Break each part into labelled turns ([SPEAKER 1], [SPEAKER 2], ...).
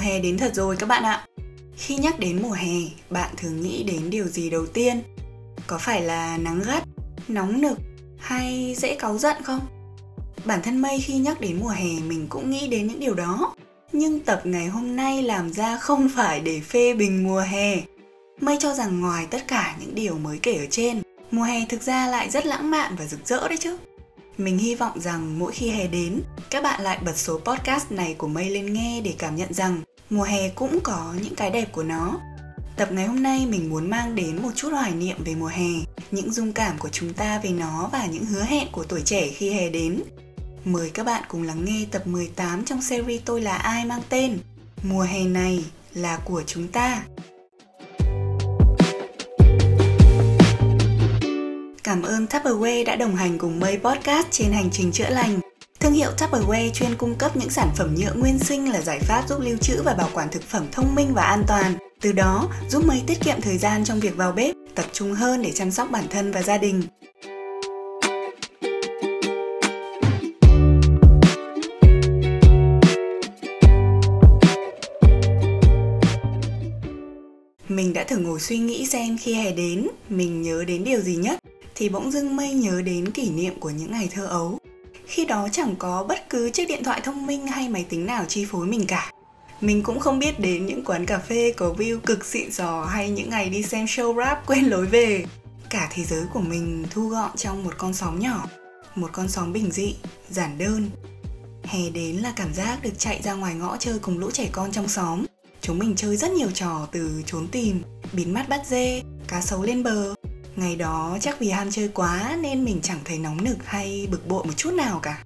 [SPEAKER 1] Hè đến thật rồi các bạn ạ. Khi nhắc đến mùa hè, bạn thường nghĩ đến điều gì đầu tiên? Có phải là nắng gắt, nóng nực hay dễ cáu giận không? Bản thân Mây khi nhắc đến mùa hè mình cũng nghĩ đến những điều đó. Nhưng tập ngày hôm nay làm ra không phải để phê bình mùa hè. Mây cho rằng ngoài tất cả những điều mới kể ở trên, mùa hè thực ra lại rất lãng mạn và rực rỡ đấy chứ. Mình hy vọng rằng mỗi khi hè đến, các bạn lại bật số podcast này của Mây lên nghe để cảm nhận rằng mùa hè cũng có những cái đẹp của nó. Tập ngày hôm nay mình muốn mang đến một chút hoài niệm về mùa hè, những dung cảm của chúng ta về nó và những hứa hẹn của tuổi trẻ khi hè đến. Mời các bạn cùng lắng nghe tập 18 trong series Tôi là ai mang tên Mùa hè này là của chúng ta. Cảm ơn Tupperware đã đồng hành cùng Mây Podcast trên hành trình chữa lành. Thương hiệu Tupperware chuyên cung cấp những sản phẩm nhựa nguyên sinh là giải pháp giúp lưu trữ và bảo quản thực phẩm thông minh và an toàn. Từ đó, giúp Mây tiết kiệm thời gian trong việc vào bếp, tập trung hơn để chăm sóc bản thân và gia đình. Mình đã thử ngồi suy nghĩ xem khi hè đến, mình nhớ đến điều gì nhất thì bỗng dưng mây nhớ đến kỷ niệm của những ngày thơ ấu. Khi đó chẳng có bất cứ chiếc điện thoại thông minh hay máy tính nào chi phối mình cả. Mình cũng không biết đến những quán cà phê có view cực xịn sò hay những ngày đi xem show rap quên lối về. Cả thế giới của mình thu gọn trong một con xóm nhỏ, một con xóm bình dị, giản đơn. Hè đến là cảm giác được chạy ra ngoài ngõ chơi cùng lũ trẻ con trong xóm. Chúng mình chơi rất nhiều trò từ trốn tìm, biến mắt bắt dê, cá sấu lên bờ, Ngày đó chắc vì ham chơi quá nên mình chẳng thấy nóng nực hay bực bội một chút nào cả.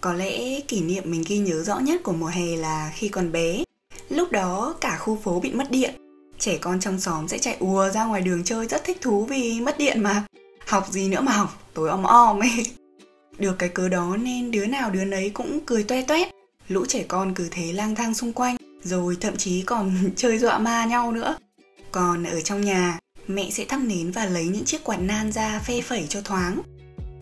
[SPEAKER 1] Có lẽ kỷ niệm mình ghi nhớ rõ nhất của mùa hè là khi còn bé. Lúc đó cả khu phố bị mất điện. Trẻ con trong xóm sẽ chạy ùa ra ngoài đường chơi rất thích thú vì mất điện mà. Học gì nữa mà học, tối om om ấy. Được cái cớ đó nên đứa nào đứa nấy cũng cười toe toét. Lũ trẻ con cứ thế lang thang xung quanh, rồi thậm chí còn chơi dọa ma nhau nữa. Còn ở trong nhà, mẹ sẽ thắp nến và lấy những chiếc quạt nan ra phe phẩy cho thoáng.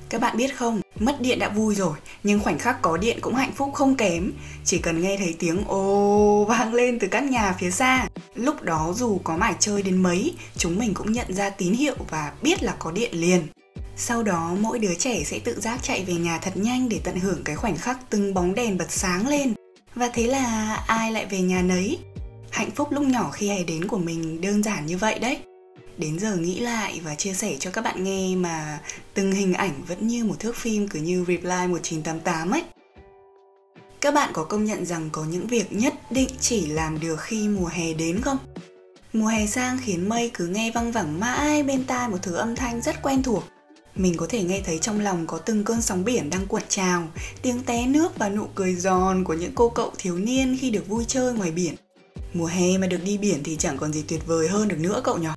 [SPEAKER 1] Các bạn biết không, mất điện đã vui rồi, nhưng khoảnh khắc có điện cũng hạnh phúc không kém. Chỉ cần nghe thấy tiếng ô vang lên từ các nhà phía xa. Lúc đó dù có mải chơi đến mấy, chúng mình cũng nhận ra tín hiệu và biết là có điện liền. Sau đó mỗi đứa trẻ sẽ tự giác chạy về nhà thật nhanh để tận hưởng cái khoảnh khắc từng bóng đèn bật sáng lên. Và thế là ai lại về nhà nấy. Hạnh phúc lúc nhỏ khi hè đến của mình đơn giản như vậy đấy đến giờ nghĩ lại và chia sẻ cho các bạn nghe mà từng hình ảnh vẫn như một thước phim cứ như Reply 1988 ấy. Các bạn có công nhận rằng có những việc nhất định chỉ làm được khi mùa hè đến không? Mùa hè sang khiến mây cứ nghe văng vẳng mãi bên tai một thứ âm thanh rất quen thuộc. Mình có thể nghe thấy trong lòng có từng cơn sóng biển đang cuộn trào, tiếng té nước và nụ cười giòn của những cô cậu thiếu niên khi được vui chơi ngoài biển. Mùa hè mà được đi biển thì chẳng còn gì tuyệt vời hơn được nữa cậu nhỏ.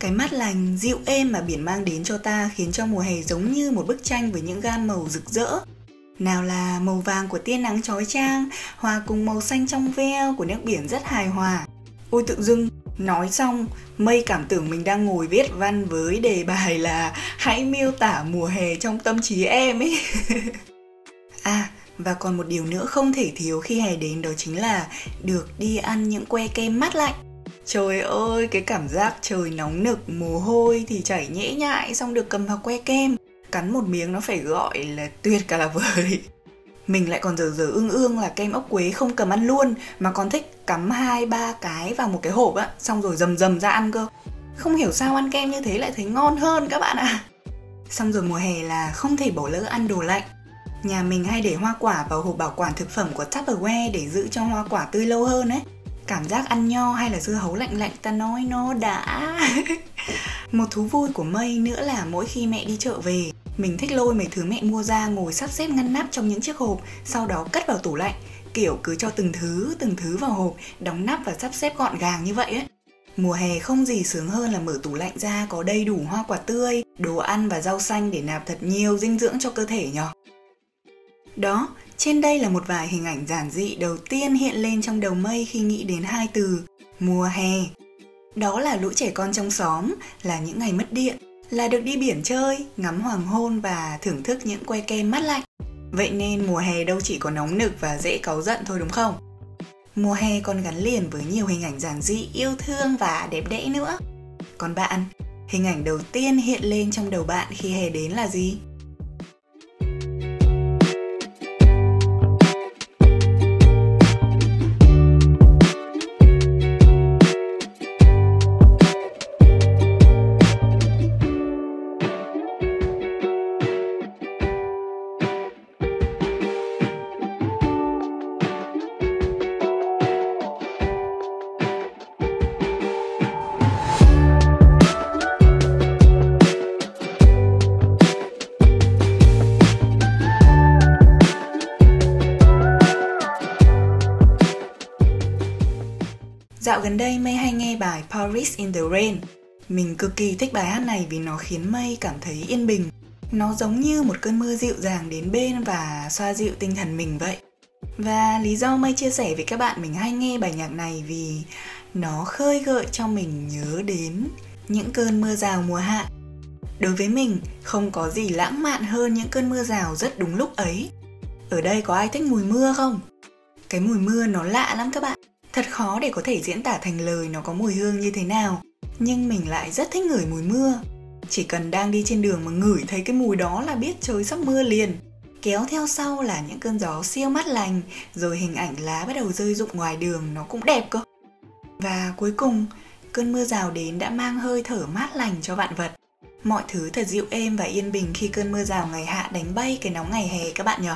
[SPEAKER 1] Cái mát lành, dịu êm mà biển mang đến cho ta khiến cho mùa hè giống như một bức tranh với những gam màu rực rỡ. Nào là màu vàng của tia nắng chói chang, hòa cùng màu xanh trong veo của nước biển rất hài hòa. Ôi tự dưng, nói xong, mây cảm tưởng mình đang ngồi viết văn với đề bài là hãy miêu tả mùa hè trong tâm trí em ấy. à, và còn một điều nữa không thể thiếu khi hè đến đó chính là được đi ăn những que kem mát lạnh Trời ơi, cái cảm giác trời nóng nực, mồ hôi thì chảy nhễ nhại xong được cầm vào que kem. Cắn một miếng nó phải gọi là tuyệt cả là vời. Mình lại còn dở dở ương ương là kem ốc quế không cầm ăn luôn mà còn thích cắm hai ba cái vào một cái hộp á, xong rồi dầm dầm ra ăn cơ. Không hiểu sao ăn kem như thế lại thấy ngon hơn các bạn ạ. À. Xong rồi mùa hè là không thể bỏ lỡ ăn đồ lạnh. Nhà mình hay để hoa quả vào hộp bảo quản thực phẩm của Tupperware để giữ cho hoa quả tươi lâu hơn ấy cảm giác ăn nho hay là dưa hấu lạnh lạnh, ta nói nó đã. Một thú vui của mây nữa là mỗi khi mẹ đi chợ về, mình thích lôi mấy thứ mẹ mua ra ngồi sắp xếp ngăn nắp trong những chiếc hộp, sau đó cất vào tủ lạnh, kiểu cứ cho từng thứ từng thứ vào hộp, đóng nắp và sắp xếp gọn gàng như vậy ấy. Mùa hè không gì sướng hơn là mở tủ lạnh ra có đầy đủ hoa quả tươi, đồ ăn và rau xanh để nạp thật nhiều dinh dưỡng cho cơ thể nhỏ đó trên đây là một vài hình ảnh giản dị đầu tiên hiện lên trong đầu mây khi nghĩ đến hai từ mùa hè. Đó là lũ trẻ con trong xóm, là những ngày mất điện, là được đi biển chơi, ngắm hoàng hôn và thưởng thức những que kem mát lạnh. Vậy nên mùa hè đâu chỉ có nóng nực và dễ cáu giận thôi đúng không? Mùa hè còn gắn liền với nhiều hình ảnh giản dị, yêu thương và đẹp đẽ nữa. Còn bạn, hình ảnh đầu tiên hiện lên trong đầu bạn khi hè đến là gì? Gần đây Mây hay nghe bài Paris in the Rain. Mình cực kỳ thích bài hát này vì nó khiến Mây cảm thấy yên bình. Nó giống như một cơn mưa dịu dàng đến bên và xoa dịu tinh thần mình vậy. Và lý do Mây chia sẻ với các bạn mình hay nghe bài nhạc này vì nó khơi gợi cho mình nhớ đến những cơn mưa rào mùa hạ. Đối với mình, không có gì lãng mạn hơn những cơn mưa rào rất đúng lúc ấy. Ở đây có ai thích mùi mưa không? Cái mùi mưa nó lạ lắm các bạn Thật khó để có thể diễn tả thành lời nó có mùi hương như thế nào, Nhưng mình lại rất thích ngửi mùi mưa. Chỉ cần đang đi trên đường mà ngửi thấy cái mùi đó là biết trời sắp mưa liền. Kéo theo sau là những cơn gió siêu mát lành, Rồi hình ảnh lá bắt đầu rơi rụng ngoài đường nó cũng đẹp cơ. Và cuối cùng, cơn mưa rào đến đã mang hơi thở mát lành cho vạn vật. Mọi thứ thật dịu êm và yên bình khi cơn mưa rào ngày hạ đánh bay cái nóng ngày hè các bạn nhỉ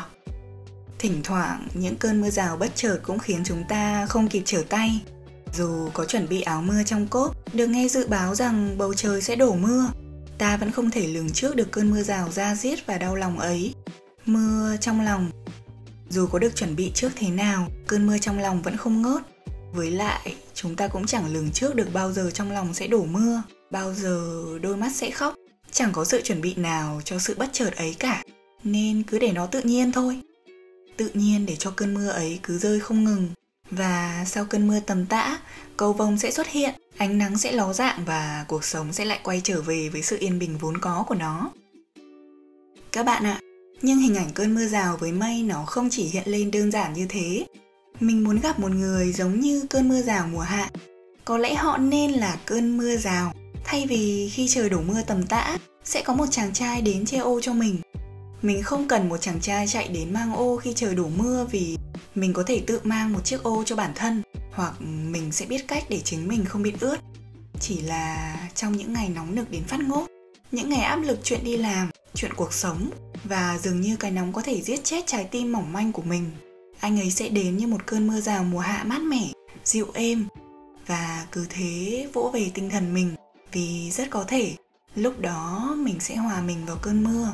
[SPEAKER 1] Thỉnh thoảng những cơn mưa rào bất chợt cũng khiến chúng ta không kịp trở tay. Dù có chuẩn bị áo mưa trong cốp, được nghe dự báo rằng bầu trời sẽ đổ mưa, ta vẫn không thể lường trước được cơn mưa rào ra giết và đau lòng ấy. Mưa trong lòng Dù có được chuẩn bị trước thế nào, cơn mưa trong lòng vẫn không ngớt. Với lại, chúng ta cũng chẳng lường trước được bao giờ trong lòng sẽ đổ mưa, bao giờ đôi mắt sẽ khóc. Chẳng có sự chuẩn bị nào cho sự bất chợt ấy cả, nên cứ để nó tự nhiên thôi tự nhiên để cho cơn mưa ấy cứ rơi không ngừng. Và sau cơn mưa tầm tã, cầu vồng sẽ xuất hiện, ánh nắng sẽ ló dạng và cuộc sống sẽ lại quay trở về với sự yên bình vốn có của nó. Các bạn ạ, nhưng hình ảnh cơn mưa rào với mây nó không chỉ hiện lên đơn giản như thế. Mình muốn gặp một người giống như cơn mưa rào mùa hạ. Có lẽ họ nên là cơn mưa rào, thay vì khi trời đổ mưa tầm tã, sẽ có một chàng trai đến che ô cho mình mình không cần một chàng trai chạy đến mang ô khi trời đổ mưa vì mình có thể tự mang một chiếc ô cho bản thân, hoặc mình sẽ biết cách để chính mình không bị ướt. Chỉ là trong những ngày nóng nực đến phát ngốt, những ngày áp lực chuyện đi làm, chuyện cuộc sống, và dường như cái nóng có thể giết chết trái tim mỏng manh của mình, anh ấy sẽ đến như một cơn mưa rào mùa hạ mát mẻ, dịu êm, và cứ thế vỗ về tinh thần mình vì rất có thể lúc đó mình sẽ hòa mình vào cơn mưa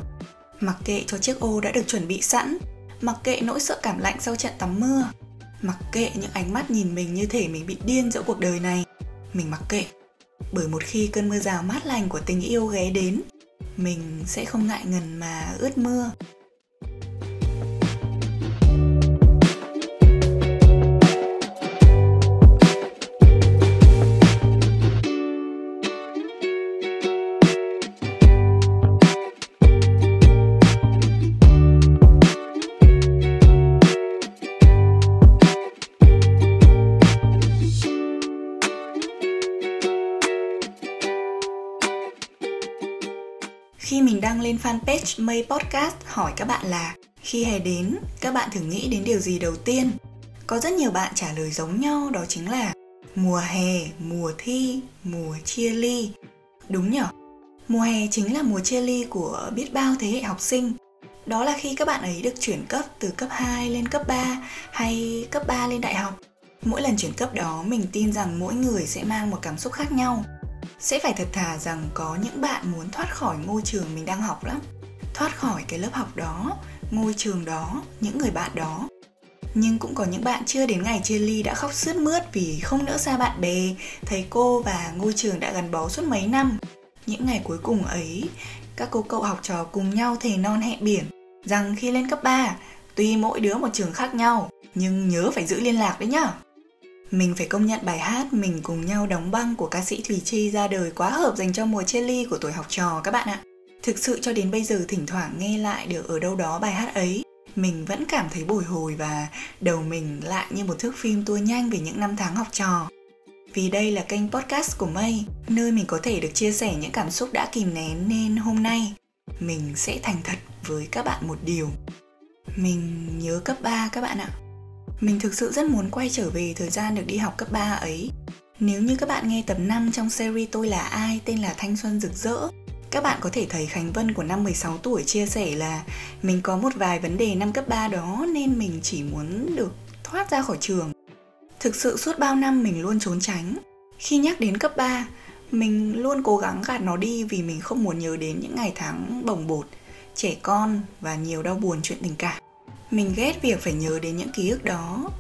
[SPEAKER 1] mặc kệ cho chiếc ô đã được chuẩn bị sẵn, mặc kệ nỗi sợ cảm lạnh sau trận tắm mưa, mặc kệ những ánh mắt nhìn mình như thể mình bị điên giữa cuộc đời này. Mình mặc kệ, bởi một khi cơn mưa rào mát lành của tình yêu ghé đến, mình sẽ không ngại ngần mà ướt mưa. Fanpage Mây Podcast hỏi các bạn là khi hè đến, các bạn thường nghĩ đến điều gì đầu tiên? Có rất nhiều bạn trả lời giống nhau đó chính là mùa hè, mùa thi, mùa chia ly. Đúng nhở? Mùa hè chính là mùa chia ly của biết bao thế hệ học sinh. Đó là khi các bạn ấy được chuyển cấp từ cấp 2 lên cấp 3 hay cấp 3 lên đại học. Mỗi lần chuyển cấp đó mình tin rằng mỗi người sẽ mang một cảm xúc khác nhau sẽ phải thật thà rằng có những bạn muốn thoát khỏi ngôi trường mình đang học lắm thoát khỏi cái lớp học đó ngôi trường đó những người bạn đó Nhưng cũng có những bạn chưa đến ngày chia ly đã khóc sướt mướt vì không nỡ xa bạn bè, thầy cô và ngôi trường đã gắn bó suốt mấy năm. Những ngày cuối cùng ấy, các cô cậu học trò cùng nhau thề non hẹn biển rằng khi lên cấp 3, tuy mỗi đứa một trường khác nhau, nhưng nhớ phải giữ liên lạc đấy nhá. Mình phải công nhận bài hát Mình cùng nhau đóng băng của ca sĩ Thùy Chi ra đời quá hợp dành cho mùa chia ly của tuổi học trò các bạn ạ. Thực sự cho đến bây giờ thỉnh thoảng nghe lại được ở đâu đó bài hát ấy, mình vẫn cảm thấy bồi hồi và đầu mình lại như một thước phim tua nhanh về những năm tháng học trò. Vì đây là kênh podcast của Mây, nơi mình có thể được chia sẻ những cảm xúc đã kìm nén nên hôm nay mình sẽ thành thật với các bạn một điều. Mình nhớ cấp 3 các bạn ạ. Mình thực sự rất muốn quay trở về thời gian được đi học cấp 3 ấy. Nếu như các bạn nghe tập 5 trong series Tôi là ai tên là Thanh xuân rực rỡ, các bạn có thể thấy Khánh Vân của năm 16 tuổi chia sẻ là mình có một vài vấn đề năm cấp 3 đó nên mình chỉ muốn được thoát ra khỏi trường. Thực sự suốt bao năm mình luôn trốn tránh. Khi nhắc đến cấp 3, mình luôn cố gắng gạt nó đi vì mình không muốn nhớ đến những ngày tháng bồng bột, trẻ con và nhiều đau buồn chuyện tình cảm. Mình ghét việc phải nhớ đến những ký ức đó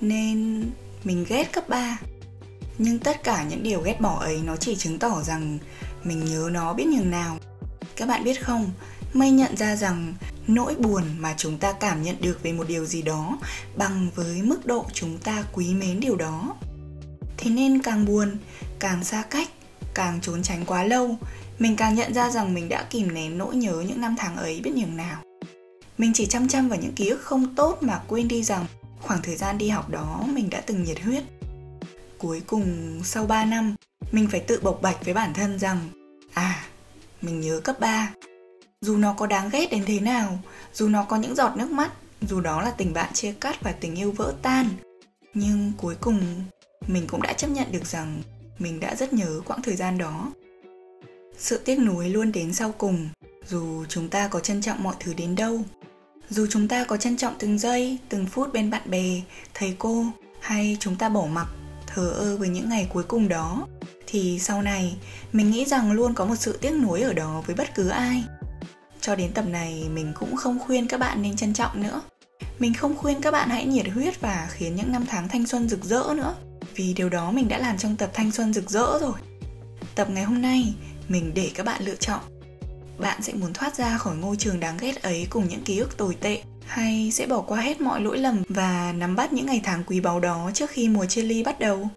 [SPEAKER 1] nên mình ghét cấp 3. Nhưng tất cả những điều ghét bỏ ấy nó chỉ chứng tỏ rằng mình nhớ nó biết nhường nào. Các bạn biết không, Mây nhận ra rằng nỗi buồn mà chúng ta cảm nhận được về một điều gì đó bằng với mức độ chúng ta quý mến điều đó. Thế nên càng buồn, càng xa cách, càng trốn tránh quá lâu, mình càng nhận ra rằng mình đã kìm nén nỗi nhớ những năm tháng ấy biết nhường nào. Mình chỉ chăm chăm vào những ký ức không tốt mà quên đi rằng khoảng thời gian đi học đó mình đã từng nhiệt huyết. Cuối cùng sau 3 năm, mình phải tự bộc bạch với bản thân rằng à, mình nhớ cấp 3. Dù nó có đáng ghét đến thế nào, dù nó có những giọt nước mắt, dù đó là tình bạn chia cắt và tình yêu vỡ tan, nhưng cuối cùng mình cũng đã chấp nhận được rằng mình đã rất nhớ quãng thời gian đó. Sự tiếc nuối luôn đến sau cùng, dù chúng ta có trân trọng mọi thứ đến đâu. Dù chúng ta có trân trọng từng giây, từng phút bên bạn bè, thầy cô hay chúng ta bỏ mặc, thờ ơ với những ngày cuối cùng đó thì sau này mình nghĩ rằng luôn có một sự tiếc nuối ở đó với bất cứ ai. Cho đến tập này mình cũng không khuyên các bạn nên trân trọng nữa. Mình không khuyên các bạn hãy nhiệt huyết và khiến những năm tháng thanh xuân rực rỡ nữa vì điều đó mình đã làm trong tập thanh xuân rực rỡ rồi. Tập ngày hôm nay mình để các bạn lựa chọn bạn sẽ muốn thoát ra khỏi ngôi trường đáng ghét ấy cùng những ký ức tồi tệ, hay sẽ bỏ qua hết mọi lỗi lầm và nắm bắt những ngày tháng quý báu đó trước khi mùa chia ly bắt đầu?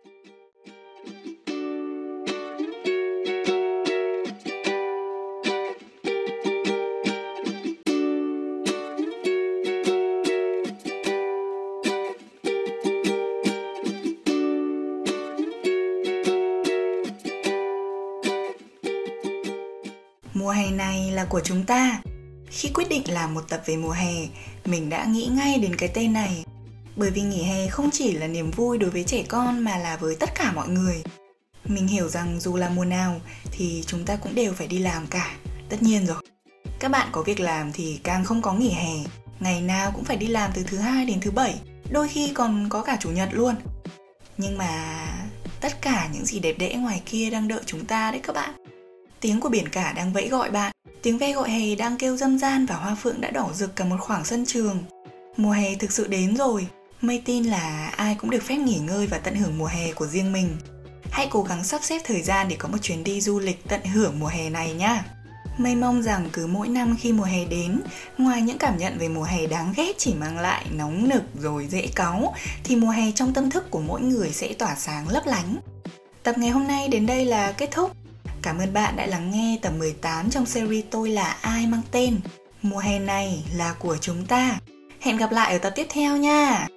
[SPEAKER 1] Này là của chúng ta. Khi quyết định làm một tập về mùa hè, mình đã nghĩ ngay đến cái tên này. Bởi vì nghỉ hè không chỉ là niềm vui đối với trẻ con mà là với tất cả mọi người. Mình hiểu rằng dù là mùa nào thì chúng ta cũng đều phải đi làm cả, tất nhiên rồi. Các bạn có việc làm thì càng không có nghỉ hè, ngày nào cũng phải đi làm từ thứ hai đến thứ bảy, đôi khi còn có cả chủ nhật luôn. Nhưng mà tất cả những gì đẹp đẽ ngoài kia đang đợi chúng ta đấy các bạn Tiếng của biển cả đang vẫy gọi bạn. Tiếng ve gọi hè đang kêu dâm gian và hoa phượng đã đỏ rực cả một khoảng sân trường. Mùa hè thực sự đến rồi. Mây tin là ai cũng được phép nghỉ ngơi và tận hưởng mùa hè của riêng mình. Hãy cố gắng sắp xếp thời gian để có một chuyến đi du lịch tận hưởng mùa hè này nhé Mây mong rằng cứ mỗi năm khi mùa hè đến, ngoài những cảm nhận về mùa hè đáng ghét chỉ mang lại nóng nực rồi dễ cáu, thì mùa hè trong tâm thức của mỗi người sẽ tỏa sáng lấp lánh. Tập ngày hôm nay đến đây là kết thúc. Cảm ơn bạn đã lắng nghe tập 18 trong series Tôi là ai mang tên Mùa hè này là của chúng ta. Hẹn gặp lại ở tập tiếp theo nha.